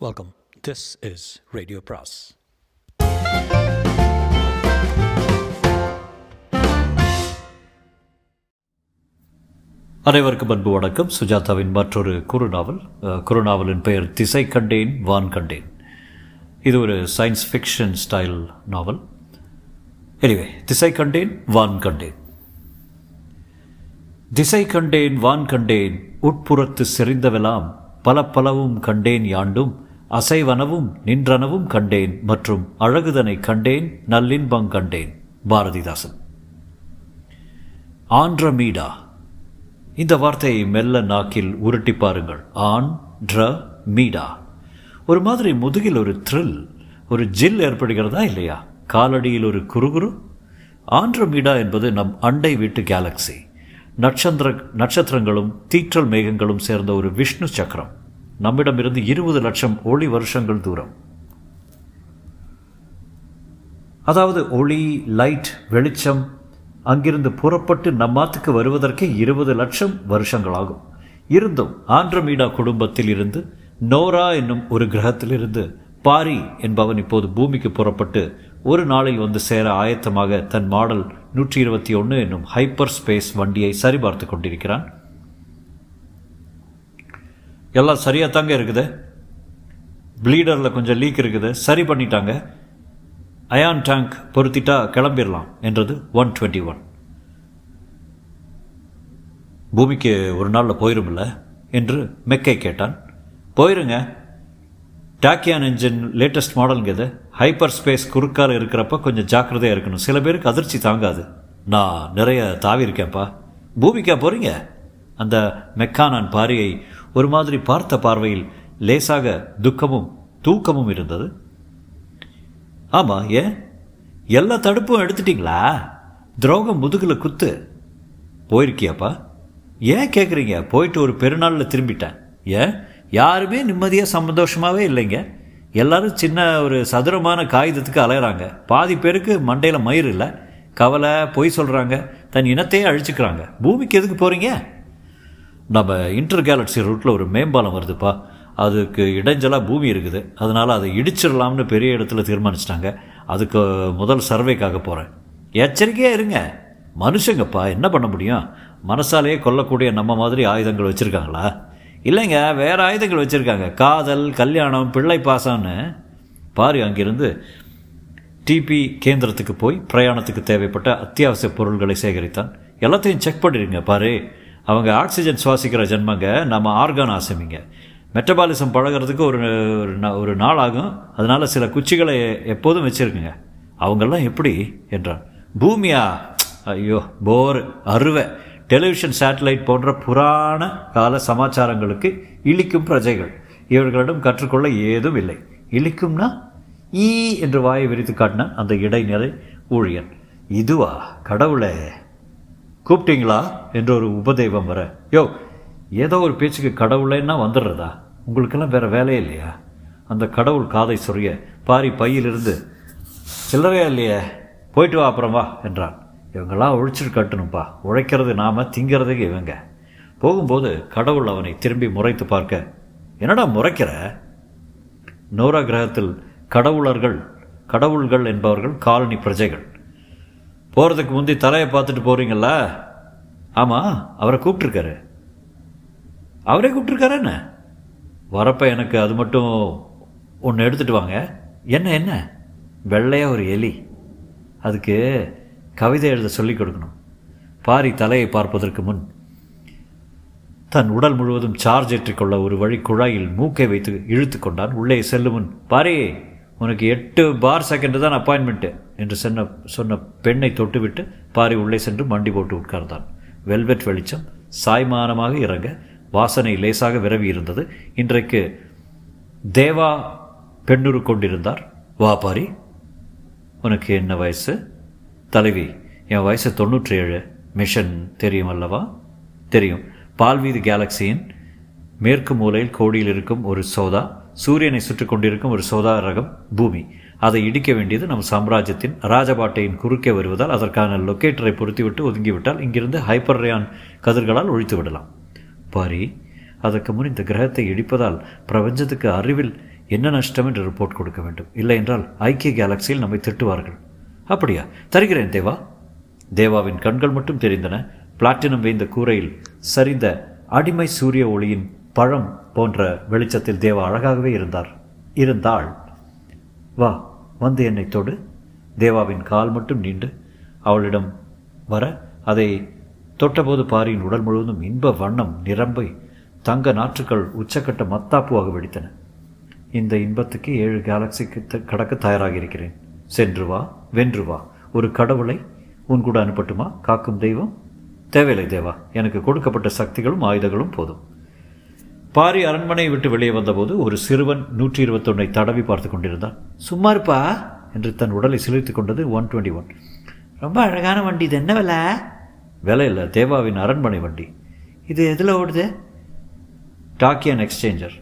Welcome this is radio பிராஸ் அனைவருக்கும் அன்பு வணக்கம். சுஜாதாவின் மற்றொரு குறுநாவல். குறுநாவலின் பெயர் திசை கண்டேன் வான் கண்டேன் இது ஒரு science fiction style novel anyway திசை கண்டேன் வான் கண்டேன் திசை கண்டேன் வான் கண்டேன் உட்புறத்து செறிந்தவெல்லாம் பல பலவும் கண்டேன் யாண்டும் அசைவனவும் நின்றனவும் கண்டேன் மற்றும் அழகுதனை கண்டேன் நல்லின்பங் கண்டேன் பாரதிதாசன். ஆண்ட்ரமீடா. இந்த வார்த்தையை மெல்ல நாக்கில் உருட்டி பாருங்கள். ஆன் ட்ர மீடா ஒரு மாதிரி முதுகில் ஒரு த்ரில் ஒரு ஜில் ஏற்படுகிறதா இல்லையா? காலடியில் ஒரு குறுகுறு. ஆண்ட்ரமீடா என்பது நம் அண்டை வீட்டு கேலக்ஸி நட்சத்திர நட்சத்திரங்களும் தீற்றல் மேகங்களும் சேர்ந்த ஒரு விஷ்ணு சக்கரம். நம்மிடமிருந்து இருபது லட்சம் ஒளி வருஷங்கள் தூரம். அதாவது ஒளி லைட் வெளிச்சம் அங்கிருந்து புறப்பட்டு நம்மாத்துக்கு வருவதற்கே இருபது லட்சம் வருஷங்களாகும். இருந்தும் ஆண்ட்ரமீடா குடும்பத்தில் இருந்து நோரா என்னும் ஒரு கிரகத்திலிருந்து பாரி என்பவன் இப்போது பூமிக்கு புறப்பட்டு ஒரு நாளில் வந்து சேர ஆயத்தமாக தன் மாடல் நூற்றி இருபத்தி ஒன்று என்னும் ஹைப்பர் ஸ்பேஸ் வண்டியை சரிபார்த்து கொண்டிருக்கிறான். எல்லாம் சரியாக தாங்க இருக்குது. ப்ளீடரில் கொஞ்சம் லீக் இருக்குது. சரி பண்ணிட்டாங்க. அயான் டேங்க் பொருத்திட்டா கிளம்பிடலாம் என்றது ஒன் டுவெண்ட்டி ஒன் பூமிக்கு ஒரு நாளில் போயிருமில்ல என்று மெக்கை கேட்டான். போயிருங்க. டாக்கியான் என்ஜின் லேட்டஸ்ட் மாடலுங்க இது. ஹைப்பர் ஸ்பேஸ் குறுக்கால் இருக்கிறப்ப கொஞ்சம் ஜாக்கிரதையாக இருக்கணும். சில பேருக்கு அதிர்ச்சி தாங்காது. நான் நிறைய தாவி இருக்கேன்ப்பா பூமிக்கா போகிறீங்க அந்த மெக்கானான் பாரியை ஒரு மாதிரி பார்த்த பார்வையில் லேசாக துக்கமும் தூக்கமும் இருந்தது. ஆமாம் ஏன் எல்லா தடுப்பும் எடுத்துட்டீங்களா? துரோகம் முதுகில் குத்து. போயிருக்கியாப்பா? ஏன் கேட்குறீங்க போயிட்டு ஒரு பெருநாளில் திரும்பிட்டேன். ஏன் யாருமே நிம்மதியாக சந்தோஷமாகவே இல்லைங்க. எல்லாரும் சின்ன ஒரு சதுரமான காகிதத்துக்கு அலையிறாங்க. பாதி பேருக்கு மண்டையில் மயிர் இல்லை. கவலை பொய் சொல்கிறாங்க தன் இனத்தையே அழிச்சுக்கிறாங்க. பூமிக்கு எதுக்கு போகிறீங்க நம்ம இன்டர் கேலக்ஸி ரூட்டில் ஒரு மேம்பாலம் வருதுப்பா. அதுக்கு இடைஞ்சலாக பூமி இருக்குது. அதனால் அதை இடிச்சிடலாம்னு பெரிய இடத்துல தீர்மானிச்சிட்டாங்க. அதுக்கு முதல் சர்வேக்காக போகிறேன் எச்சரிக்கையாக இருங்க. மனுஷங்கப்பா என்ன பண்ண முடியும்? மனசாலேயே கொல்லக்கூடிய நம்ம மாதிரி ஆயுதங்கள் வச்சுருக்காங்களா? இல்லைங்க வேறு ஆயுதங்கள் வச்சுருக்காங்க. காதல் கல்யாணம் பிள்ளை பாசம்னு. பாரு அங்கிருந்து டிபி கேந்திரத்துக்கு போய் பிரயாணத்துக்கு தேவைப்பட்ட அத்தியாவசிய பொருள்களை சேகரித்தான். எல்லாத்தையும் செக் பண்ணிடுங்க பாரு. அவங்க ஆக்சிஜன் சுவாசிக்கிற ஜென்மங்க நம்ம ஆர்கான் ஆசமிங்க. மெட்டபாலிசம் பழகிறதுக்கு ஒரு ஒரு நா- ஒரு நாள் ஆகும். அதனால் சில குச்சிகளை எப்போதும் வச்சுருக்குங்க. அவங்கெல்லாம் எப்படி என்றான் பூமியா? ஐயோ போர் அருவை டெலிவிஷன் சேட்டலைட் போன்ற புராண கால சமாச்சாரங்களுக்கு இழிக்கும் பிரஜைகள். இவர்களிடம் கற்றுக்கொள்ள ஏதும் இல்லை. இழிக்கும்னா ஈ என்று வாயை விரித்து காட்டினான் அந்த இடைநிலை ஊழியன். இதுவா கடவுளே? கூப்பிட்டீங்களா? என்று ஒரு உபதெய்வம் வர. யோ ஏதோ ஒரு பேச்சுக்கு கடவுளேன்னா வந்துடுறதா? உங்களுக்கெல்லாம் வேறு வேலையே இல்லையா? அந்த கடவுள் காதை சொரிய பாரி பையிலிருந்து சில்லறையா இல்லையே போயிட்டு வா அப்புறம் வா என்றான். இவங்களாம் ஒழிச்சிட்டு கட்டணும்ப்பா உழைக்கிறது நாம் திங்கிறதுக்கு இவங்க. போகும்போது கடவுள் அவனை திரும்பி முறைத்து பார்க்க என்னடா முறைக்கிற? நோரா கிரகத்தில் கடவுளர்கள் கடவுள்கள் என்பவர்கள் காலனி பிரஜைகள். போகிறதுக்கு முந்தி தலையை பார்த்துட்டு போகிறீங்களா ஆமாம் அவரை கூப்பிட்ருக்காரு அவரே கூப்பிட்ருக்காரு என்ன? வரப்போ எனக்கு அது மட்டும் ஒன்று எடுத்துகிட்டு வாங்க. என்ன என்ன? வெள்ளையாக ஒரு எலி. அதுக்கு கவிதை எழுத சொல்லிக் கொடுக்கணும். பாரி தலையை பார்ப்பதற்கு முன் தன் உடல் முழுவதும் சார்ஜ் ஏற்றிக்கொள்ள ஒரு வழி குழாயில் மூக்கை வைத்து இழுத்து கொண்டான். உள்ளே செல்லும் முன் பாரி உனக்கு எட்டு பார் செகண்ட் தான் அப்பாயின்மெண்ட்டு என்று சொன்ன சொன்ன பெண்ணை தொட்டுவிட்டு பாரி உள்ளே சென்று மண்டி போட்டு உட்கார்ந்தான். வெல்வெட் வெளிச்சம் சாய்மானமாக இறங்க வாசனை லேசாக விரவி இருந்தது இன்றைக்கு தேவா பெண்ணுரு கொண்டிருந்தார். வா பாரி உனக்கு என்ன வயசு? தலைவி என் வயசு தொண்ணூற்றி ஏழு மிஷன் தெரியும் அல்லவா? தெரியும். பால்வீதி கேலக்சியின் மேற்கு மூலையில் கோடியில் இருக்கும் ஒரு சோதா சூரியனை சுற்றி கொண்டிருக்கும் ஒரு சோதா ரகம் பூமி. அதை இடிக்க வேண்டியது நம் சாம்ராஜ்யத்தின் ராஜபாட்டையின் குறுக்கே வருவதால் அதற்கான லொக்கேட்டரை பொருத்திவிட்டு ஒதுங்கிவிட்டால் இங்கிருந்து ஹைப்பர் ரேயான் கதிர்களால் ஒழித்து விடலாம். பாரி அதற்கு முன் இந்த கிரகத்தை இடிப்பதால் பிரபஞ்சத்துக்கு அறிவில் என்ன நஷ்டம் என்று ரிப்போர்ட் கொடுக்க வேண்டும். இல்லை என்றால் ஐக்கிய கேலக்சியில் நம்மை திட்டுவார்கள். அப்படியா? தருகிறேன் தேவா. தேவாவின் கண்கள் மட்டும் தெரிந்தன. பிளாட்டினம் வேய்ந்த கூரையில் சரிந்த அடிமை சூரிய ஒளியின் பழம் போன்ற வெளிச்சத்தில் தேவா அழகாகவே இருந்தார். இருந்தாள். வா வந்து என்னை தொடு. தேவாவின் கால் மட்டும் நீண்டு. அவளிடம் வர அதை தொட்டபோது பாரியின் உடல் முழுவதும் இன்ப வண்ணம் நிரம்பி தங்க நாற்றுக்கள் உச்சக்கட்ட மத்தாப்புவாக வெடித்தன. இந்த இன்பத்துக்கு ஏழு கேலக்சிக்கு த- கடக்க தயாராக இருக்கிறேன் சென்று வா வென்று வா. ஒரு கடவுளை உன் கூட அனுப்பட்டுமா? காக்கும் தெய்வம்? தேவையில்லை தேவா. எனக்கு கொடுக்கப்பட்ட சக்திகளும் ஆயுதங்களும் போதும். பாரி அரண்மனையை விட்டு வெளியே வந்தபோது ஒரு சிறுவன் நூற்றி இருபத்தொன்னை தடவி பார்த்து கொண்டிருந்தான். சும்மா இருப்பா என்று தன் உடலை சிலிர்த்துக் கொண்டது ஒன் டுவெண்ட்டி ஒன். ரொம்ப அழகான வண்டி இது என்ன விலை? விலை இல்லை தேவாவின் அரண்மனை வண்டி. இது எதில் ஓடுது? Tachyon exchanger.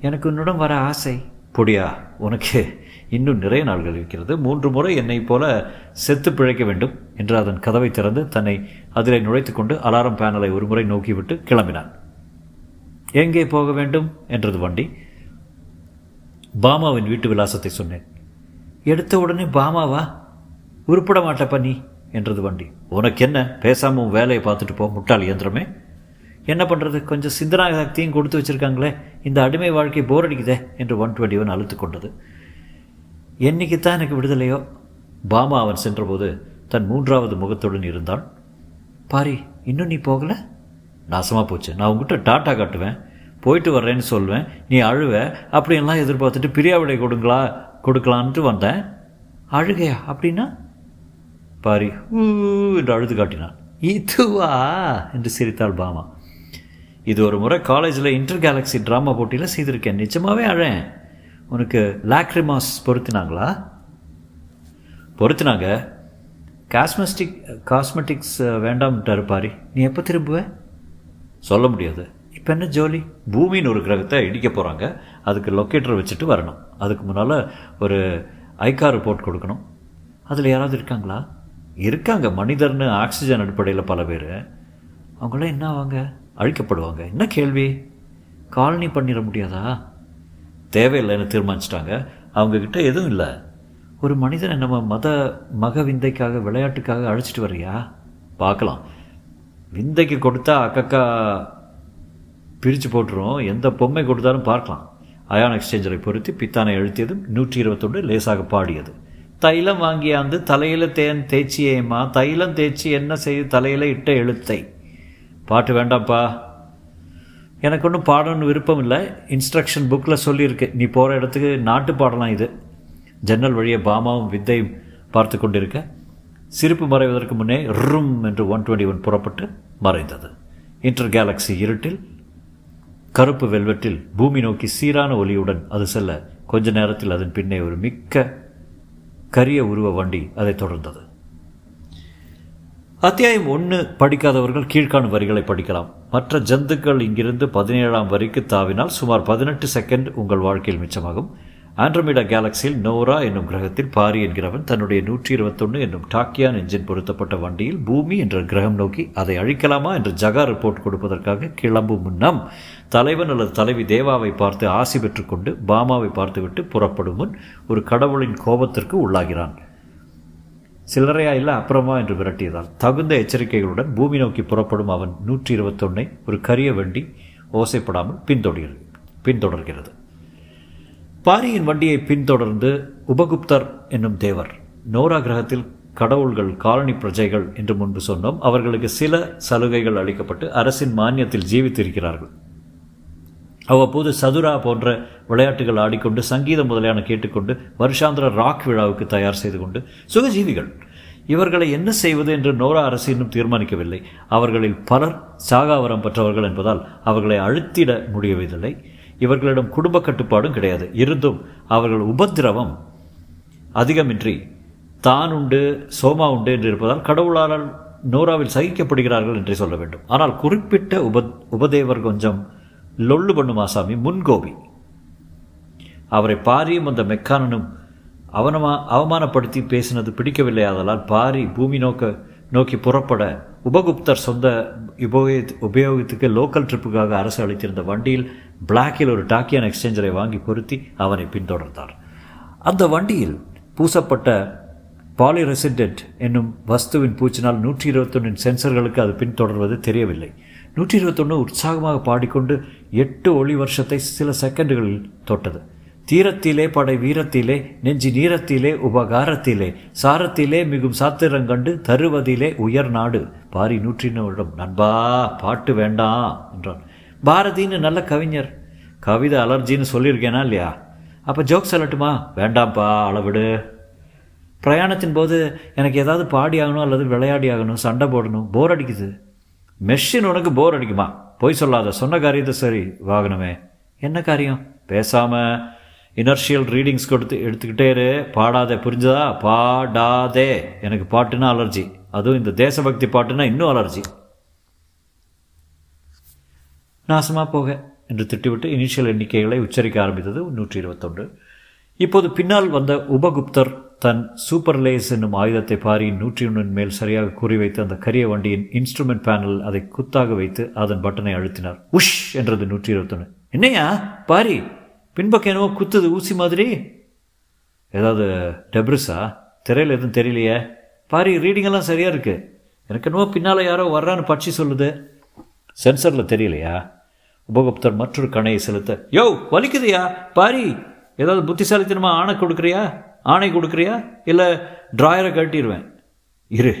எனக்கு உன்னுடன் வர ஆசை. பொடியா உனக்கு இன்னும் நிறைய நாள்கள் இருக்கிறது. மூன்று முறை என்னைப் போல செத்து பிழைக்க வேண்டும் என்று அதன் கதவை திறந்து தன்னை அதிலே நுழைத்து கொண்டு அலாரம் பேனலை ஒருமுறை நோக்கிவிட்டு கிளம்பினான். எங்கே போக வேண்டும் என்றது வண்டி. பாமாவின் வீட்டு விலாசத்தை சொன்னேன். எடுத்த உடனே பாமாவா? உருப்பட மாட்டப்ப நீ என்றது வண்டி. உனக்கு என்ன பேசாமல் உன் வேலையை பார்த்துட்டு போ முட்டாள் இயந்திரமே. என்ன பண்ணுறது கொஞ்சம் சிந்தனா சக்தியும் கொடுத்து வச்சிருக்காங்களே. இந்த அடிமை வாழ்க்கை போர் அடிக்குதே என்று ஒன் டுவெண்ட்டி ஒன் அழுத்து கொண்டது. என்னைக்கு தான் எனக்கு விடுதலையோ? பாமா அவன் சென்றபோது தன் மூன்றாவது முகத்துடன் இருந்தான். பாரி இன்னும் நீ போகல? நாசமாக போச்சு. நான் உங்ககிட்ட டாட்டா காட்டுவேன். போயிட்டு வர்றேன்னு சொல்லுவேன் நீ அழுவ. அப்படின்லாம் எதிர்பார்த்துட்டு பிரியாவிடை கொடுங்களா கொடுக்கலான்ட்டு வந்தேன். அழுகையா? அப்படின்னா? பாரி ஊ என்று அழுது காட்டினான். இதுவா? என்று சிரித்தாள் பாமா. இது ஒரு முறை காலேஜில் இன்டர் கேலக்ஸி ட்ராமா போட்டியில் செய்திருக்கேன். நிஜமாகவே அழேன். உனக்கு லாக்ரிமாஸ் பொருத்தினாங்களா? பொருத்தினாங்க. காஸ்மெஸ்டிக் காஸ்மெட்டிக்ஸ் வேண்டாம்ட்டாரு பாரி. நீ எப்போ திரும்புவ? சொல்ல முடியாது. இப்போ என்ன ஜோலி? பூமின்னு ஒரு கிரகத்தை இடிக்க போகிறாங்க அதுக்கு லொக்கேட்டர் வச்சுட்டு வரணும். அதுக்கு முன்னால் ஒரு ஐகா ரிப்போர்ட் கொடுக்கணும். அதில் யாராவது இருக்காங்களா? இருக்காங்க. மனிதர்னு ஆக்சிஜன் அடிப்படையில் பல பேர். அவங்களாம் என்ன ஆவாங்க? அழிக்கப்படுவாங்க. என்ன கேள்வி? காலனி பண்ணிட முடியாதா? தேவையில்லைன்னு தீர்மானிச்சிட்டாங்க. அவங்கக்கிட்ட எதுவும் இல்லை. ஒரு மனிதனை நம்ம மத மக விந்தைக்காக விளையாட்டுக்காக அழைச்சிட்டு வர்றியா? பார்க்கலாம். விந்தைக்கு கொடுத்தா அக்கக்கா பிரித்து போட்டுரும். எந்த பொம்மை கொடுத்தாலும் பார்க்கலாம். அயான் எக்ஸ்சேஞ்சரை பொருத்தி பித்தானை எழுத்தியதும் நூற்றி இருபத்தொன்று லேசாக பாடியது. தைலம் வாங்கியாந்து தலையில் தேன் தேய்ச்சியேம்மா தைலம் தேய்ச்சி என்ன செய்து தலையில் இட்ட எழுத்தை? பாட்டு வேண்டாம்ப்பா. எனக்கு ஒன்றும் பாடணும்னு விருப்பம் இல்லை. இன்ஸ்ட்ரக்ஷன் புக்கில் சொல்லியிருக்கு. நீ போகிற இடத்துக்கு நாட்டு பாடலாம் இது. ஜன்னல் வழியை பாமாவும் வித்தையும் பார்த்து கொண்டிருக்க. சிரிப்பு மறைவதற்கு முன்னே ரும் என்று ஒன் டுவெண்ட்டி ஒன் புறப்பட்டு மறைந்தது. இன்டர் கேலக்ஸி இருட்டில் கருப்பு வெல்வெட்டில் பூமி நோக்கி சீரான ஒலியுடன் அது செல்ல கொஞ்ச நேரத்தில் அதன் பின்னே ஒரு மிக்க கரிய உருவ வண்டி அதை தொடர்ந்தது. அத்தியாயம் ஒன்று படிக்காதவர்கள் கீழ்காணும் வரிகளை படிக்கலாம். மற்ற ஜந்துக்கள் இங்கிருந்து பதினேழாம் வரிக்கு தாவினால் சுமார் பதினெட்டு செகண்ட் உங்கள் வாழ்க்கையில் மிச்சமாகும். ஆண்ட்ரமிடா கேலக்சியில் நோரா என்னும் கிரகத்தில் பாரி என்கிறவன் தன்னுடைய நூற்றி இருபத்தொன்று என்னும் டாக்கியான் என்ஜின் பொருத்தப்பட்ட வண்டியில் பூமி என்ற கிரகம் நோக்கி அதை அழிக்கலாமா என்று ஜகா ரிப்போர்ட் கொடுப்பதற்காக கிளம்பும் முன்னம் தலைவன் அல்லது தலைவி தேவாவை பார்த்து ஆசி பெற்றுக்கொண்டு பாமாவை பார்த்துவிட்டு புறப்படும் முன் ஒரு கடவுளின் கோபத்திற்கு உள்ளாகிறான். சில்லறையா இல்லை அப்புறமா என்று விரட்டியதால் தகுந்த எச்சரிக்கைகளுடன் பூமி நோக்கி புறப்படும் அவன் நூற்றி இருபத்தொன்னை ஒரு கரிய வண்டி ஓசைப்படாமல் பின்தொடர் பின்தொடர்கிறது. பாரியின் வண்டியை பின்தொடர்ந்து உபகுப்தர் என்னும் தேவர் நோரா கிரகத்தில் கடவுள்கள் காலனி பிரஜைகள் என்று முன்பு சொன்னோம். அவர்களுக்கு சில சலுகைகள் அளிக்கப்பட்டு அரசின் மானியத்தில் ஜீவித்திருக்கிறார்கள். அவ்வப்போது சதுரா போன்ற விளையாட்டுகள் ஆடிக்கொண்டு சங்கீதம் முதலியான கேட்டுக்கொண்டு வருஷாந்திர ராக் விழாவுக்கு தயார் செய்து கொண்டு சுகஜீவிகள் இவர்களை என்ன செய்வது என்று நோரா அரசு இன்னும் தீர்மானிக்கவில்லை. அவர்களில் பலர் சாகாவரம் பெற்றவர்கள் என்பதால் அவர்களை அழுத்திட முடியவில்லை. இவர்களிடம் குடும்ப கட்டுப்பாடும் கிடையாது. இருந்தும் அவர்கள் உபத்திரவம் அதிகமின்றி தான் உண்டு சோமா உண்டு என்று இருப்பதால் கடவுளால் நோராவில் சகிக்கப்படுகிறார்கள் என்றே சொல்ல வேண்டும். ஆனால் குறிப்பிட்ட உப உபதேவர் கொஞ்சம் லொள்ளு பண்ணுமா சாமி? முன்கோபி. அவரை பாரியும் அந்த மெக்கானனும் அவனமா அவமானப்படுத்தி பேசினது பிடிக்கவில்லை ஆதலால் பாரி பூமி நோக்க நோக்கி புறப்பட உபகுப்தர் சொந்த உபயோகி உபயோகத்துக்கு லோக்கல் ட்ரிப்புக்காக அரசு அளித்திருந்த வண்டியில் பிளாக்கில் ஒரு டாக்கியான் எக்ஸ்சேஞ்சரை வாங்கி பொருத்தி அவனை பின்தொடர்ந்தார். அந்த வண்டியில் பூசப்பட்ட பாலிரெசிடென்ட் என்னும் வஸ்துவின் பூச்சினால் நூற்றி இருபத்தொன்னின் சென்சர்களுக்கு அது பின்தொடர்வது தெரியவில்லை. நூற்றி இருபத்தொன்று உற்சாகமாக பாடிக்கொண்டு எட்டு ஒளி வருஷத்தை சில செகண்டுகளில் தொட்டது. தீரத்திலே படை வீரத்திலே நெஞ்சி நீரத்திலே உபகாரத்திலே சாரத்திலே மிகும் சாத்திரங்கண்டு தருவதிலே உயர் நாடு. பாரி நூற்றி நண்பா பாட்டு வேண்டாம் என்றான். பாரதின்னு நல்ல கவிஞர். கவிதை அலர்ஜின்னு சொல்லியிருக்கேனா இல்லையா? அப்போ ஜோக் சொல்லட்டுமா? வேண்டாம்ப்பா அளவிடு. பிரயாணத்தின் போது எனக்கு ஏதாவது பாடி ஆகணும் அல்லது விளையாடி ஆகணும் சண்டை போடணும் போர் அடிக்குது. மெஷின் உனக்கு போர் அடிக்குமா? போய் சொல்லாத சொன்ன காரியத்தை சரி வாகனமே. என்ன காரியம்? பேசாமல் இனர்ஷியல் ரீடிங்ஸ் கொடுத்து எடுத்துக்கிட்டே இரு. பாடாதே. புரிஞ்சதா? பாடாதே. எனக்கு பாட்டுன்னா அலர்ஜி. அதுவும் இந்த தேசபக்தி பாட்டுன்னா இன்னும் அலர்ஜி. நாசமாக போக என்று திட்டிவிட்டு இனிஷியல் எண்ணிக்கைகளை உச்சரிக்க ஆரம்பித்தது நூற்றி இருபத்தொன்று இப்போது பின்னால் வந்த உபகுப்தர் தன் சூப்பர் லேஸ் என்னும் ஆயுதத்தை பாரியின் நூற்றி ஒன்றின் மேல் சரியாக கூறி வைத்து அந்த கரிய வண்டியின் இன்ஸ்ட்ருமெண்ட் பேனல் அதை குத்தாக வைத்து அதன் பட்டனை அழுத்தினார். உஷ் என்றது நூற்றி இருபத்தொன்று என்னையா பாரி பின்பக்கம் என்னவோ குத்துது ஊசி மாதிரி. ஏதாவது டெப்ரிஸா திரையில் எதுவும் தெரியலையே. பாரி ரீடிங்கெல்லாம் சரியாக இருக்குது எனக்கு என்னவோ பின்னால் யாரோ வர்றான்னு பட்சி சொல்லுது. சென்சரில் தெரியலையா? உபகுப்தர் மற்றொரு கணையை செலுத்த யோ வலிக்குதுயா? பாரி ஏதாவது புத்திசாலித்தனமாக ஆணை கொடுக்குறியா? ஆணை கொடுக்குறியா? இல்லை ட்ராயரை கட்டிடுவேன் இரு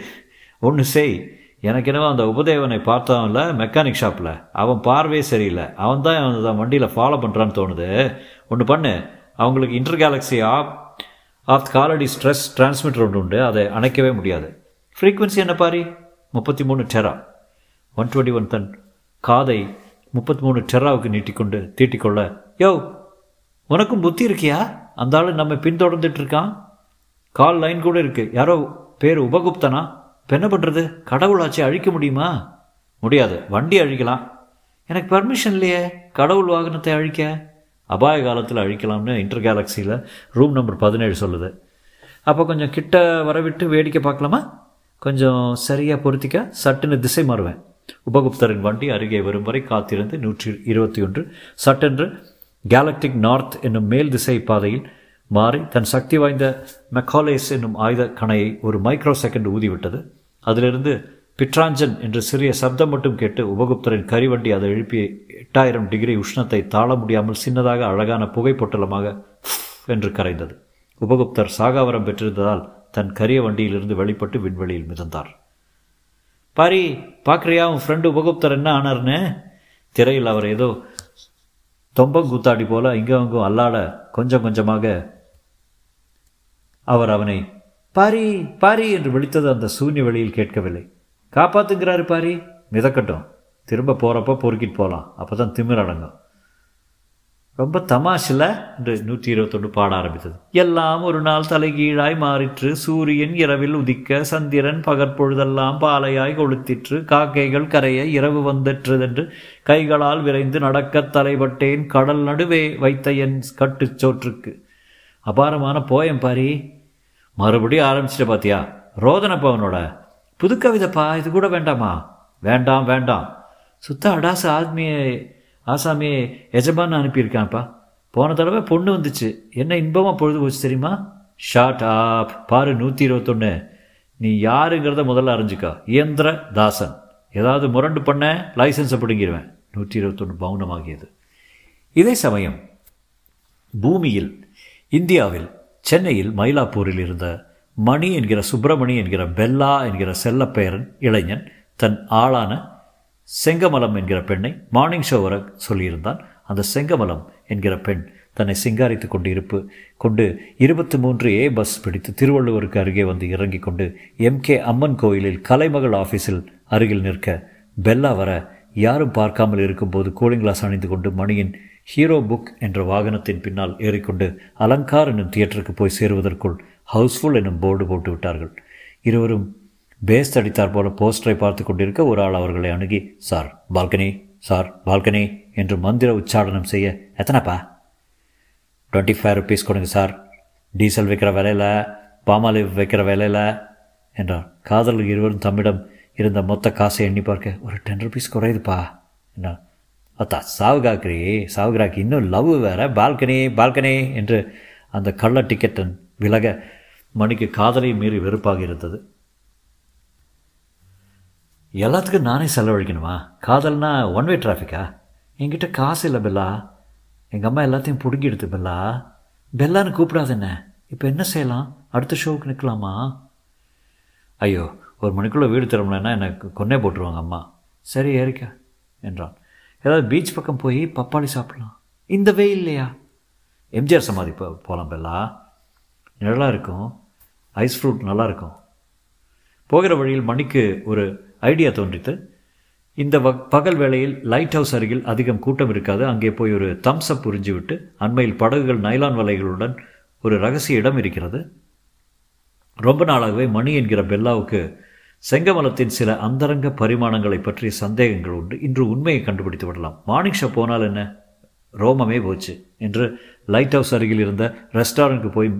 ஒன்று செய். எனக்கு என்னவோ அந்த உபதேவனை பார்த்தவன்ல மெக்கானிக் ஷாப்பில் அவன் பார்வையே சரியில்லை. அவன் தான் அந்த வண்டியில் ஃபாலோ பண்ணுறான்னு தோணுது. ஒன்று பண்ணு. அவங்களுக்கு இன்டர் கேலக்ஸி ஆஃப் ஆஃப் காலடி ஸ்ட்ரெஸ் டிரான்ஸ்மிட்டர் ஒன்று உண்டு. அதை அணைக்கவே முடியாது. ஃப்ரீக்குவென்சி என்ன பாரி? முப்பத்தி மூணு டெரா ஒன் டுவெண்ட்டி ஒன் தன் காதை முப்பத்தி மூணு டெராவுக்கு நீட்டிக்கொண்டு தீட்டிக்கொள்ள. யோ உனக்கும் புத்தி இருக்கியா? அந்த ஆள் நம்ம பின்தொடர்ந்துட்டு இருக்கான். கால் லைன் கூட இருக்குது யாரோ பேர் உபகுப்தனா? இப்போ என்ன பண்ணுறது கடவுளாச்சே அழிக்க முடியுமா? முடியாது. வண்டி அழிக்கலாம். எனக்கு பர்மிஷன் இல்லையே. கடவுள் வாகனத்தை அழிக்க. அபாய காலத்தில் அழிக்கலாம்னு இன்டர் கேலக்சியில் ரூம் நம்பர் பதினேழு சொல்லுது. அப்போ கொஞ்சம் கிட்ட வரவிட்டு வேடிக்கை பார்க்கலாமா? கொஞ்சம் சரியாக பொருத்திக்க சட்டுன்னு திசை மாறுவேன். உபகுப்தரின் வண்டி அருகே வரும் வரை காத்திருந்து நூற்றி இருபத்தி ஒன்று. சட்டென்று கேலக்டிக் நார்த் என்னும் மேல் திசை பாதையில் மாறி தன் சக்தி வாய்ந்த மெக்காலேஸ் என்னும் ஆயுத கணையை ஒரு மைக்ரோ செகண்ட் ஊதிவிட்டது. அதிலிருந்து பிட்ராஞ்சன் என்ற சிறிய சப்தம் மட்டும் கேட்டு உபகுப்தரின் கரிவண்டி அதை எழுப்பிய எட்டாயிரம் டிகிரி உஷ்ணத்தை தாழ முடியாமல் சின்னதாக அழகான புகைப்பொட்டலமாக என்று கரைந்தது. உபகுப்தர் சாகாவரம் பெற்றிருந்ததால் தன் கரிய வண்டியிலிருந்து வெளிப்பட்டு விண்வெளியில் மிதந்தார். பாரி பார்க்குறியா உன் ஃப்ரெண்டு உபகுப்தர் என்ன ஆனார்னு? திரையில் அவர் ஏதோ தொம்பங்கூத்தாடி போல இங்கும் அங்கும் அல்லாட கொஞ்சம் கொஞ்சமாக அவர் அவனை பாரி பாரி என்று விழித்தது அந்த சூன்ய வெளியில் கேட்கவில்லை. காப்பாத்துங்கிறாரு பாரி. மிதக்கட்டும். திரும்ப போகிறப்ப பொறுக்கிட்டு போகலாம் அப்போ தான் திமிர் அடங்கும். ரொம்ப தமாஷில் என்று நூற்றி இருபத்தொன்று பாட ஆரம்பித்தது. எல்லாம் ஒரு நாள் தலைகீழாய் மாறிற்று. சூரியன் இரவில் உதிக்க சந்திரன் பகற்பொழுதெல்லாம் பாலையாய் கொளுத்திற்று. காக்கைகள் கரைய இரவு வந்தற்றதென்று கைகளால் விரைந்து நடக்கத் தலைப்பட்டேன். கடல் நடுவே வைத்த என் கட்டுச்சோற்றுக்கு அபாரமான போயம் பாரி. மறுபடியும் ஆரம்பிச்சிட்ட பாத்தியா? ரோதனப்பவனோட புது கவிதைப்பா இது கூட வேண்டாமா? வேண்டாம் வேண்டாம். சுத்த அடாச ஆத்மியை ஆசாமியை எஜமான்னு அனுப்பியிருக்கான்ப்பா. போன தடவை பொண்ணு வந்துச்சு. என்ன இன்பமாக பொழுது போச்சு தெரியுமா? ஷார்ட் ஆப் பாரு நூற்றி இருபத்தொன்று நீ யாருங்கிறத முதல்ல அறிஞ்சிக்கா. இயந்திர தாசன் ஏதாவது முரண்டு பண்ண லைசன்ஸை பிடுங்கிடுவேன் நூற்றி இருபத்தொன்று பவுனமாகியது இதே சமயம் பூமியில் இந்தியாவில் சென்னையில் மயிலாப்பூரில் இருந்த மணி என்கிற சுப்பிரமணி என்கிற பெல்லா என்கிற செல்லப்பெயரன் இளைஞன் தன் ஆளான செங்கமலம் என்கிற பெண்ணை மார்னிங் ஷோ வர சொல்லியிருந்தான். அந்த செங்கமலம் என்கிற பெண் தன்னை சிங்காரித்து கொண்டு இருப்பு கொண்டு இருபத்தி மூன்று ஏ பஸ் பிடித்து திருவள்ளுவருக்கு அருகே வந்து இறங்கிக் கொண்டு எம்கே அம்மன் கோயிலில் கலைமகள் ஆஃபீஸில் அருகில் நிற்க பெல்லா வர யாரும் பார்க்காமல் இருக்கும்போது கூலிங் கிளாஸ் அணிந்து கொண்டு மணியின் ஹீரோ புக் என்ற வாகனத்தின் பின்னால் ஏறிக்கொண்டு அலங்கார் என்னும் தியேட்டருக்கு போய் சேருவதற்குள் ஹவுஸ்ஃபுல் என்னும் போர்டு போட்டு விட்டார்கள். இருவரும் பேஸ் அடித்தார் போல போஸ்டரை பார்த்து கொண்டிருக்க ஒரு ஆள் அவர்களை அணுகி சார் பால்கனி சார் பால்கனி என்று மந்திர உச்சாடனம் செய்ய எத்தனைப்பா? டுவெண்ட்டி ஃபைவ் ருபீஸ் கொடுங்க சார். டீசல் வைக்கிற விலையில் பாமாலிவ் வைக்கிற வேலையில் என்றார். காதல் இருவரும் தம்மிடம் இருந்த மொத்த காசை எண்ணி பார்க்க ஒரு டென் ருபீஸ் குறையுதுப்பா என்றார். அத்தா சாவுகாக்கிறே சாவுகிராக்கு இன்னும் லவ் வேற. பால்கனி பால்கனி என்று அந்த கள்ள டிக்கெட்டன் விலக மணிக்கு காதலை மீறி வெறுப்பாக இருந்தது. எல்லாத்துக்கும் நானே செலவழிக்கணுமா? காதல்னா ஒன் வே டிராஃபிக்கா என்கிட்ட காசு இல்லை பெல்லா. எங்கள் அம்மா எல்லாத்தையும் பிடுங்கிடுது பெல்லா. பெல்லான்னு கூப்பிடாது என்ன இப்போ என்ன செய்யலாம்? அடுத்த ஷோவுக்கு நிற்கலாமா ஐயோ ஒரு மணிக்குள்ளே வீடு திரும்பலன்னா எனக்கு கொன்னே போட்டுருவாங்க அம்மா. சரி ஏறிக்கா என்றான். ஏதாவது பீச் பக்கம் போய் பப்பாளி சாப்பிடலாம். இந்த வெயில் இல்லையா? எம்ஜிஆர் சமாதி போ போகலாம் பெல்லா. நிழலாக இருக்கும். ஐஸ் ஃப்ரூட் நல்லா இருக்கும். போகிற வழியில் மணிக்கு ஒரு ஐடியா தோன்றித்து இந்த வ பகல் வேளையில் லைட் ஹவுஸ் அருகில் அதிகம் கூட்டம் இருக்காது. அங்கே போய் ஒரு தம்ஸ் அப் விட்டு அண்மையில் படகுகள் நைலான் வலைகளுடன் ஒரு ரகசிய இடம் இருக்கிறது. ரொம்ப நாளாகவே மணி என்கிற பெல்லாவுக்கு செங்கமலத்தின் சில அந்தரங்க பரிமாணங்களை பற்றிய சந்தேகங்கள் உண்டு. இன்று உண்மையை கண்டுபிடித்து விடலாம். மார்னிங் ஷோ போனால் என்ன? ரோமமே போச்சு என்று லைட் ஹவுஸ் அருகில் இருந்த ரெஸ்டாரண்ட்டுக்கு போய்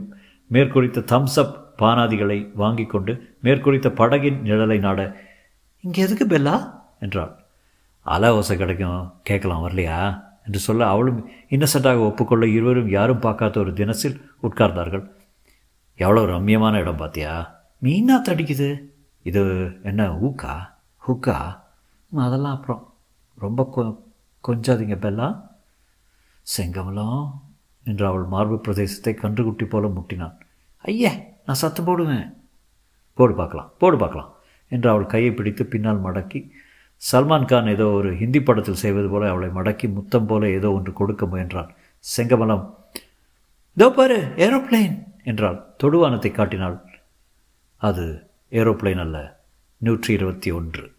மேற்குறித்த தம்ஸ் அப் பானாதிகளை வாங்கி கொண்டு மேற்குறித்த படகின் நிழலை நாட இங்கே எதுக்கு பெல்லா? என்றாள். அலவோசை கிடைக்கும். கேட்கலாம். வரலையா? என்று சொல்ல அவளும் இன்னசென்ட்டாக ஒப்புக்கொள்ள இருவரும் யாரும் பார்க்காத ஒரு தினசில் உட்கார்ந்தார்கள். எவ்வளோ ரம்யமான இடம் பார்த்தியா மீனா தடிக்குது இது என்ன ஊக்கா ஹுக்கா? அதெல்லாம் அப்புறம். ரொம்ப கொ கொஞ்சாதீங்க பெல்லா. செங்கமலம் என்று அவள் மார்பு பிரதேசத்தை கன்றுக்குட்டி போல முட்டினான். ஐயே நான் சத்தம் போடுவேன். போடு பார்க்கலாம் போடு பார்க்கலாம் என்று அவள் கையை பிடித்து பின்னால் மடக்கி சல்மான் கான் ஏதோ ஒரு ஹிந்தி படத்தில் செய்வது போல அவளை மடக்கி முத்தம் போல ஏதோ ஒன்று கொடுக்க முயன்றான். செங்கமலம் இதோ பாரு ஏரோப்ளேன் என்றாள். தொடுவானத்தை காட்டினாள். அது ஏரோப்ளேன் அல்ல நூற்றி இருபத்தி ஒன்று.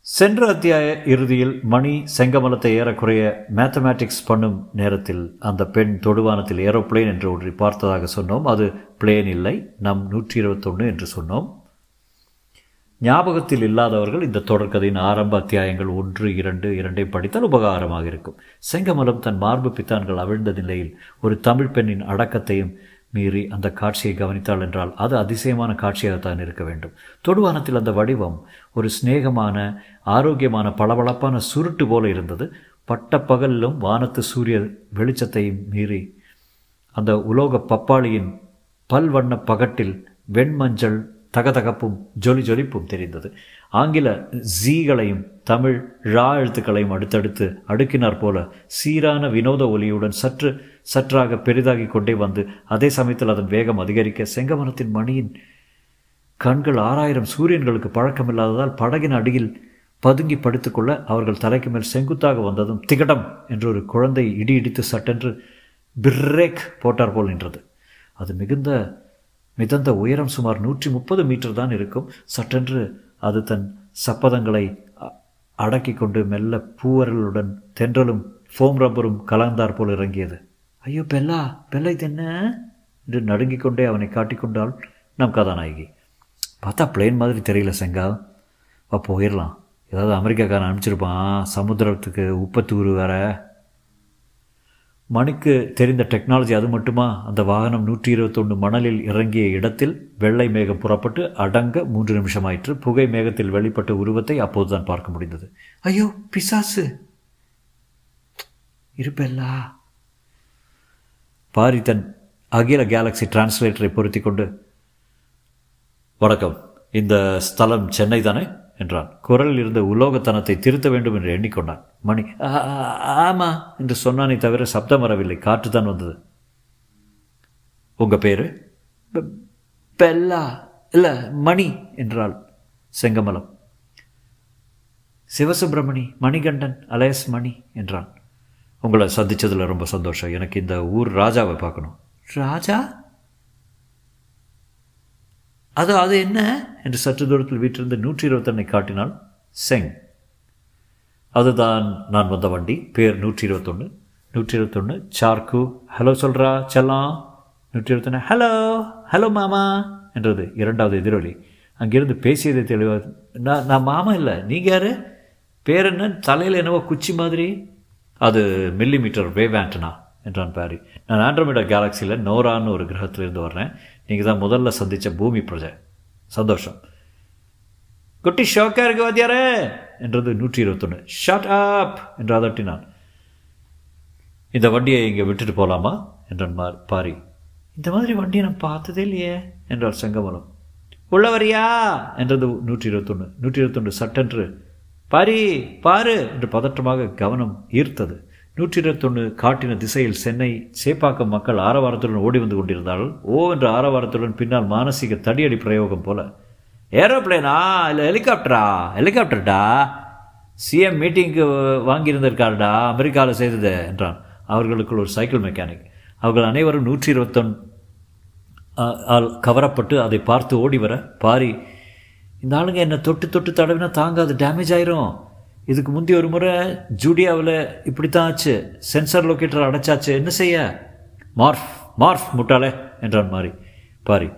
சென்ற அத்தியாய இறுதியில் மணி செங்கமலத்தை ஏறக்குறைய மேத்தமேட்டிக்ஸ் பண்ணும் நேரத்தில் அந்த பெண் தொடுவானத்தில் ஏரோப்ளேன் என்று ஒன்றை பார்த்ததாக சொன்னோம். அது பிளேன் இல்லை. நம் நூற்றி இருபத்தொன்று என்று சொன்னோம். ஞாபகத்தில் இல்லாதவர்கள் இந்த தொடர்கதையின் ஆரம்ப அத்தியாயங்கள் ஒன்று இரண்டு இரண்டை படித்தால் உபகாரமாக இருக்கும். செங்கமலம் தன் மார்பு பித்தான்கள் அவிழ்ந்த நிலையில் ஒரு தமிழ் பெண்ணின் அடக்கத்தையும் மீறி அந்த காட்சியை கவனித்தாள் என்றால் அது அதிசயமான காட்சியாகத்தான் இருக்க வேண்டும். தொடுவானத்தில் அந்த வடிவம் ஒரு சிநேகமான ஆரோக்கியமான பளபளப்பான சுருட்டு போல இருந்தது. பட்ட பகலிலும் வானத்து சூரிய வெளிச்சத்தையும் மீறி அந்த உலோக பப்பாளியின் பல்வண்ண பகட்டில் வெண்மஞ்சள் தகதகப்பும் ஜொலி ஜொலிப்பும் தெரிந்தது. ஆங்கில ஜீகளையும் தமிழ் ழா எழுத்துக்களையும் அடுத்தடுத்து அடுக்கினார் போல சீரான வினோத ஒலியுடன் சற்று சற்றாக பெரிதாகி கொண்டே வந்து அதே சமயத்தில் அதன் வேகம் அதிகரிக்க செங்கமரத்தின் மணியின் கண்கள் ஆறாயிரம் சூரியன்களுக்கு பழக்கமில்லாததால் படகின் அடியில் பதுங்கி படுத்துக்கொள்ள அவர்கள் தலைக்கு மேல் செங்குத்தாக வந்ததும் திகடம் என்று ஒரு குழந்தை இடி இடித்து சட்டென்று பிரேக் போட்டார் போல் நின்றது. அது மிகுந்த மிதந்த உயரம் சுமார் நூற்றி முப்பது மீட்டர் தான் இருக்கும். சட்டென்று அது தன் சப்பதங்களை அடக்கி கொண்டு மெல்ல பூவரலுடன் தென்றலும் ஃபோம் ரப்பரும் கலந்தார் போல் இறங்கியது. ஐயோ பெல்லா பெல்லா இது என்ன? என்று நடுங்கிக் கொண்டே அவனை காட்டிக்கொண்டால் நம் கதாநாயகி. பார்த்தா பிளேன் மாதிரி தெரியல செங்கா. வா போயிடலாம் ஏதாவது அமெரிக்காக்காரன் அனுப்பிச்சிருப்பான். சமுத்திரத்துக்கு உப்பத்தூர் வேற. மணிக்கு தெரிந்த டெக்னாலஜி அது மட்டுமா? அந்த வாகனம் நூற்றி இருபத்தொன்று மணலில் இறங்கிய இடத்தில் வெள்ளை மேகம் புறப்பட்டு அடங்க மூன்று நிமிஷம் ஆயிற்று புகை மேகத்தில் வெளிப்பட்ட உருவத்தை அப்போதுதான் பார்க்க முடிந்தது. ஐயோ பிசாசு. இருப்பெல்லா பாரி தன் அகில கேலக்சி டிரான்ஸ்லேட்டரை பொருத்தி கொண்டு வணக்கம். இந்த ஸ்தலம் சென்னை தானே என்றான். குரலில் இருந்த உலோகத்தனத்தை திருத்த வேண்டும் என்று எண்ணிக்கொண்டான். மணி ஆமா என்று சொன்னானே தவிர சப்தம் வரவில்லை. காற்றுதான் வந்தது. உங்க பேரு? பெல்லா இல்ல மணி என்றாள் செங்கமலம். சிவசுப்பிரமணி மணிகண்டன் அலையஸ் மணி என்றான். உங்களை சந்திச்சதில் ரொம்ப சந்தோஷம். எனக்கு இந்த ஊர் ராஜாவை பார்க்கணும். ராஜா? அது அது என்ன? என்று சற்று தூரத்தில் வீட்டிலிருந்து நூற்றி இருபத்தெண்ணை காட்டினாள் செங். அதுதான் நான் வந்த வண்டி பேர் நூற்றி இருபத்தொன்று நூற்றி இருபத்தொன்று சார்க்கு. ஹலோ சொல்கிறா செல்லாம் நூற்றி இருபத்தொன்று ஹலோ ஹலோ மாமா. என்றது இரண்டாவது எதிரொலி. அங்கிருந்து பேசியதை தெளிவாக நான் நான் மாமா இல்லை. நீங்கள் யார்? பேர் என்ன? தலையில் என்னவோ குச்சி மாதிரி. அது மில்லி மீட்டர் வேவ் ஆண்டனா என்றான் பாரி. நான் ஆண்ட்ரோமீடா கேலக்சியில் நோரான்னு ஒரு கிரகத்திலிருந்து வர்றேன். நீங்கள் தான் முதல்ல சந்தித்த பூமி பிரஜை. சந்தோஷம். குட்டி ஷோக்கா இருக்கு வாத்தியாரே! என்றது நூற்றி இருபத்தொன்று ஷார்ட் ஆப் என்று அதட்டினான். இந்த வண்டியை இங்கே விட்டுட்டு போகலாமா என்றான் மார் பாரி. இந்த மாதிரி வண்டியை நான் பார்த்ததே இல்லையே! என்றார் செங்கமலம். உள்ளவரியா என்றது நூற்றி இருபத்தொன்று நூற்றி இருபத்தொன்று சட்டென்று. பாரி பாரு! என்று பதற்றமாக கவனம் ஈர்த்தது. நூற்றி இருபத்தொன்று காட்டின திசையில் சென்னை சேப்பாக்கம் மக்கள் ஆரவாரத்துடன் ஓடி வந்து கொண்டிருந்தால் ஓ என்ற ஆரவாரத்துடன் பின்னால் மானசீக தடியடி பிரயோகம் போல ஏரோப்ளேனா? இல்லை ஹெலிகாப்டரா? ஹெலிகாப்டர்டா? சிஎம் மீட்டிங்க்கு வாங்கியிருந்திருக்காருடா அமெரிக்காவில் செய்தது? என்றான். அவர்களுக்குள் ஒரு சைக்கிள் மெக்கானிக். அவர்கள் அனைவரும் நூற்றி இருபத்தொன் ஆள் கவரப்பட்டு அதை பார்த்து ஓடி வர பாரி இந்த ஆளுங்க என்னை தொட்டு தொட்டு தடவினா தாங்காது டேமேஜ் ஆயிரும். இதுக்கு முந்தி ஒரு முறை ஜூடியாவில் இப்படி தான் ஆச்சு சென்சார் லொக்கேட்டர் அடைச்சாச்சு. என்ன செய்ய? மார்ஃப் மார்ஃப் முட்டாளே என்றான் மாறி பாரி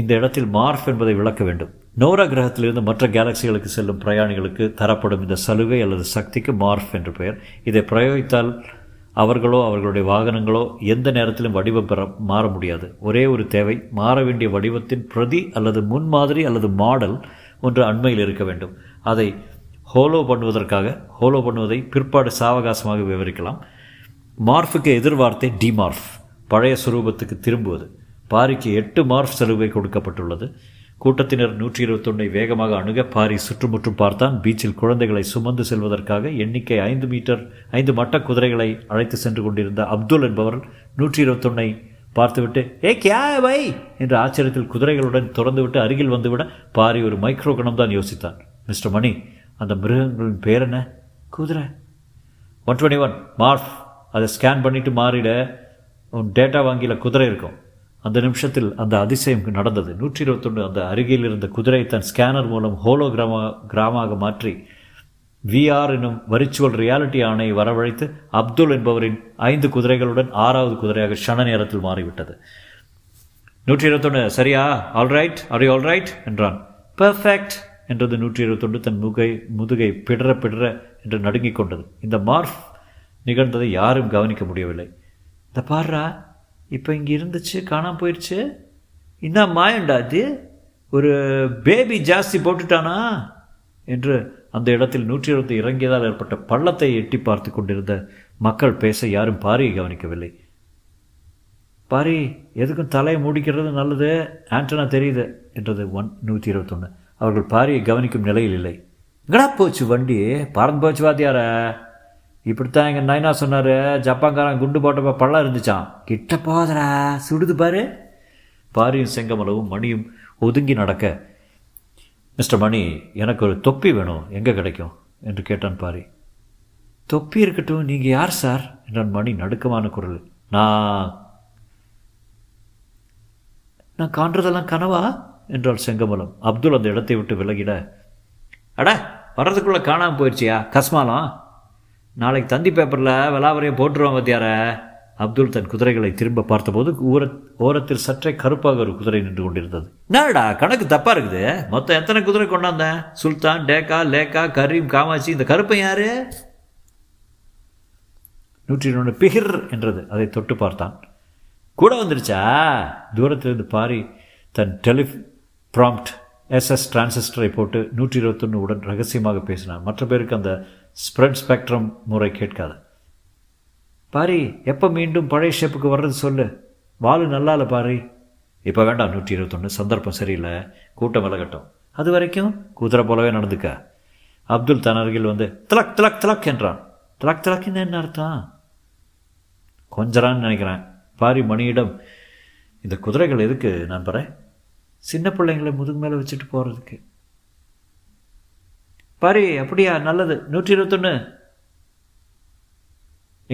இந்த இடத்தில் மார்ஃப் என்பதை விளக்க வேண்டும். நோரா கிரகத்திலிருந்து மற்ற கேலக்சிகளுக்கு செல்லும் பிரயாணிகளுக்கு தரப்படும் இந்த சலுகை அல்லது சக்திக்கு மார்ஃப் என்று பெயர். இதை பிரயோகித்தால் அவர்களோ அவர்களுடைய வாகனங்களோ எந்த நேரத்திலும் வடிவம் பெற மாற முடியாது. ஒரே ஒரு தேவை மாற வேண்டிய வடிவத்தின் பிரதி அல்லது முன்மாதிரி அல்லது மாடல் ஒன்று அண்மையில் இருக்க வேண்டும். அதை ஹோலோ பண்ணுவதற்காக ஹோலோ பண்ணுவதை பிற்பாடு சாவகாசமாக விவரிக்கலாம். மார்ஃபுக்கு எதிர்வார்த்தை டிமார்ஃப் பழைய சுரூபத்துக்கு திரும்புவது. பாரிக்கு எட்டு மார்ஃப் சலுகை கொடுக்கப்பட்டுள்ளது. கூட்டத்தினர் நூற்றி இருபத்தொன்னை வேகமாக அணுக பாரி சுற்றுமுற்றும் பார்த்தான். பீச்சில் குழந்தைகளை சுமந்து செல்வதற்காக எண்ணிக்கை ஐந்து மீட்டர் ஐந்து மட்ட குதிரைகளை அழைத்து சென்று கொண்டிருந்த அப்துல் என்பவர் நூற்றி இருபத்தொன்னை பார்த்துவிட்டு ஏ கியா வை என்ற ஆச்சரியத்தில் குதிரைகளுடன் திறந்துவிட்டு அருகில் வந்துவிட பாரி ஒரு மைக்ரோ கணம் தான் யோசித்தான். மிஸ்டர் மணி அந்த மிருகங்களின் பேர் என்ன? குதிரை. One twenty one morph. அதை ஸ்கேன் பண்ணிவிட்டு மாறிட உன் டேட்டா வங்கியில் குதிரை இருக்கும். அந்த நிமிஷத்தில் அந்த அதிசயம் நடந்தது. நூற்றி இருபத்தொன்று அந்த அருகில் இருந்த குதிரை தன் ஸ்கேனர் மூலம் ஹோலோ கிராமா கிராமாக மாற்றி விஆர் எனும் வரிச்சுவல் ரியாலிட்டி ஆணையை வரவழைத்து அப்துல் என்பவரின் ஐந்து குதிரைகளுடன் ஆறாவது குதிரையாக ஷன நேரத்தில் மாறிவிட்டது. நூற்றி இருபத்தொன்று சரியா ஆல்ரைட் ஆர் யூ ஆல்ரைட் என்றான். பர்ஃபெக்ட் என்றது நூற்றி இருபத்தொன்று தன் முகை முதுகை பிடற பிடற என்று நடுங்கிக் கொண்டது. இந்த மார்ஃப் நிகழ்ந்ததை யாரும் கவனிக்க முடியவில்லை. இந்த பாடுறா இப்போ இங்கே இருந்துச்சு காணாமல் போயிடுச்சு என்ன மாயண்டா அது ஒரு பேபி ஜாஸ்தி போட்டுட்டானா? என்று அந்த இடத்தில் நூற்றி இருபத்தி இறங்கியதால் ஏற்பட்ட பள்ளத்தை எட்டி பார்த்து கொண்டிருந்த மக்கள் பேச யாரும் பாரியை கவனிக்கவில்லை. பாரி எதுக்கும் தலையை மூடிக்கிறது நல்லது? ஆண்டனா தெரியுது என்றது ஒன் நூற்றி இருபத்தொன்று அவர்கள் பாரியை கவனிக்கும் நிலையில் இல்லை. எங்கடா போச்சு வண்டி? பறந்து போச்சு வாத்தியார. இப்படித்தான் எங்கள் நைனா சொன்னார். ஜப்பான்காரன் குண்டு போட்டப்ப பள்ளம் இருந்துச்சான் கிட்ட போதரா சுடுது பாரு. பாரியும் செங்கமலவும் மணியும் ஒதுங்கி நடக்க மிஸ்டர் மணி எனக்கு ஒரு தொப்பி வேணும். எங்கே கிடைக்கும்? என்று கேட்டான் பாரி. தொப்பி இருக்கட்டும். நீங்கள் யார் சார்? என்றான் மணி நடுக்கமான குரல். நான் நான் காண்றதெல்லாம் கனவா? என்றாள் செங்கமலம். அப்துல் அந்த இடத்தை விட்டு விலகிட. அட வர்றதுக்குள்ளே காணாமல் போயிடுச்சியா கஸ்மாலம். நாளைக்கு தந்தி பேப்பரில் விலாவரையும் போட்டுருவான் பத்தியார. அப்துல் தன் குதிரைகளை திரும்ப பார்த்தபோது ஊர ஓரத்தில் சற்றே கருப்பாக ஒரு குதிரை நின்று கொண்டிருந்தது. என்னடா கணக்கு தப்பாக இருக்குது? மொத்தம் எத்தனை குதிரை கொண்டாந்தேன் சுல்தான் டேக்கா லேக்கா கரீம் காமாட்சி இந்த கருப்பன் யாரு? நூற்றி ஒன்று பிகிர் என்றது. அதை தொட்டு பார்த்தான். கூட வந்துருச்சா? தூரத்திலிருந்து பாரி தன் டெலிஃப் ப்ராம்ப்ட் எஸ்எஸ் டிரான்சிஸ்டரை போட்டு நூற்றி இருபத்தொன்று உடன் ரகசியமாக பேசினார் மற்ற பேருக்கு அந்த ஸ்ப்ரெட் ஸ்பெக்ட்ரம் முறை கேட்காது. பாரி எப்போ மீண்டும் பழைய ஷேப்புக்கு வர்றது சொல்லு. வாலு நல்லா இல்லை பாரி. இப்போ வேண்டாம் நூற்றி இருபத்தொன்று சந்தர்ப்பம் சரியில்லை. கூட்டம் விலகட்டும். அது வரைக்கும் குதிரை போலவே நடந்துக்க. அப்துல் தன் அருகில் வந்து திலக் திலக் திலக் என்றான். திலக் திலக்குன்னு என்ன அர்த்தம்? கொஞ்சரான்னு நினைக்கிறேன். பாரி மணியிடம் இந்த குதிரைகள் எதுக்கு நான் சின்ன பிள்ளைங்களை முதுகு மேலே வச்சுட்டு போகிறதுக்கு பாரி அப்படியா? நல்லது. நூற்றி இருபத்தொன்று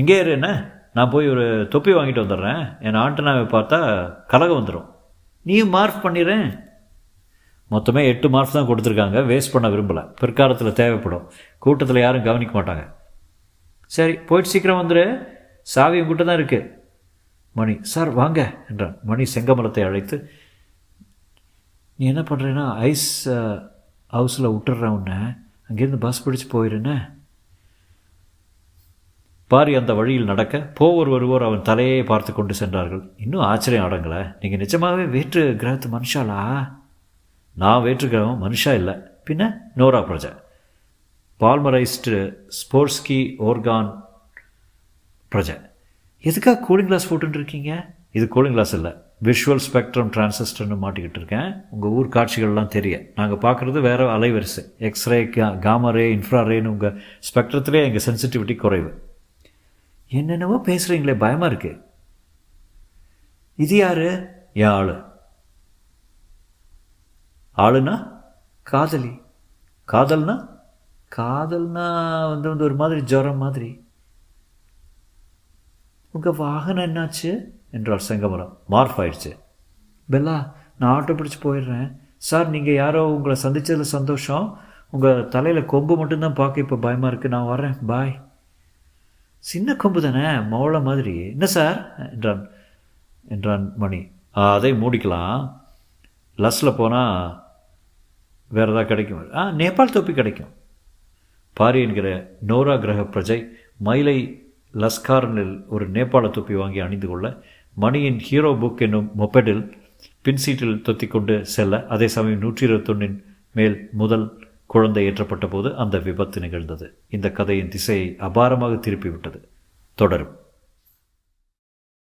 எங்கே இரு என்ன? நான் போய் ஒரு தொப்பி வாங்கிட்டு வந்துடுறேன். என் ஆண்டனாவை பார்த்தா கலகம் வந்துடும் நீயும் மார்க் பண்ணிடுறேன் மொத்தமே எட்டு மார்க்ஸ் தான் கொடுத்துருக்காங்க. வேஸ்ட் பண்ண விரும்பலை. பிற்காலத்தில் தேவைப்படும். கூட்டத்தில் யாரும் கவனிக்க மாட்டாங்க. சரி போயிட்டு சீக்கிரம் வந்துடு சாவி உங்ககிட்ட தான் இருக்குது மணி சார் வாங்க என்றான். மணி செங்கமலத்தை அழைத்து நீ என்ன பண்ணுறேன்னா ஐஸ் ஹவுஸில் விட்டுடுறேன் உன்னை. அங்கேருந்து பஸ் பிடிச்சி போயிடுனே பாரி அந்த வழியில் நடக்க போவர் வருவோர் அவன் தலையை பார்த்து கொண்டு சென்றார்கள். இன்னும் ஆச்சரியம் அடங்கலை. நீங்கள் நிஜமாகவே வேற்று கிரகத்து மனுஷாலா நான் வேற்று கிரகம் மனுஷா இல்லை. பின்ன நோரா பிரஜா. பால்மரைஸ்டு ஸ்போர்ட்ஸ்கி ஓர்கான் பிரஜை. எதுக்காக கூலிங் கிளாஸ் போட்டுருக்கீங்க இருக்கீங்க? இது கூலிங் கிளாஸ் இல்லை. விஷுவல் ஸ்பெக்ட்ரம் டிரான்சிஸ்டர்னு மாட்டிக்கிட்டு இருக்கேன். உங்கள் ஊர் காட்சிகள்லாம் தெரிய நாங்கள் பார்க்குறது வேறு அலைவரிசை. எக்ஸ்ரே கா காமரே இன்ஃப்ராரேன்னு உங்கள் ஸ்பெக்ட்ரத்துலேயே எங்கள் சென்சிட்டிவிட்டி குறைவு. என்னென்னவோ பேசுகிறீங்களே பயமாக இருக்கு. இது யாரு? என் ஆளு. ஆளுனா காதலி. காதல்னா? காதல்னா வந்து வந்து ஒரு மாதிரி ஜுரம் மாதிரி. உங்கள் வாகனம் என்னாச்சு? என்றார் செங்கமலம். மார்ஃப் ஆயிடுச்சு பெல்லா நான் ஆட்டோ பிடிச்சி போயிடுறேன். சார் நீங்கள் யாரோ உங்களை சந்தித்ததில் சந்தோஷம். உங்கள் தலையில் கொம்பு மட்டும்தான் பார்க்க இப்போ பயமாக இருக்குது நான் வரேன் பாய் சின்ன கொம்பு தானே? மௌள மாதிரி. என்ன சார்? என்றான் என்றான் மணி. அதை மூடிக்கலாம். லஸ்ஸில் போனால் வேறு ஏதாவது கிடைக்கும். ஆ நேபாள் தொப்பி கிடைக்கும். பாரி என்கிற நோரா கிரக பிரஜை மயிலை லஸ்காரனில் ஒரு நேபாள தொப்பி வாங்கி அணிந்து கொள்ள மணியின் ஹீரோ புக் என்னும் மொப்பெடில் பின் சீட்டில் தொத்தி கொண்டு செல்ல அதே சமயம் நூற்றி இருபத்தொன்னின் மேல் முதல் குழந்தை ஏற்றப்பட்ட போது அந்த விபத்து நிகழ்ந்தது. இந்த கதையின் திசையை அபாரமாக திருப்பிவிட்டது. தொடரும்.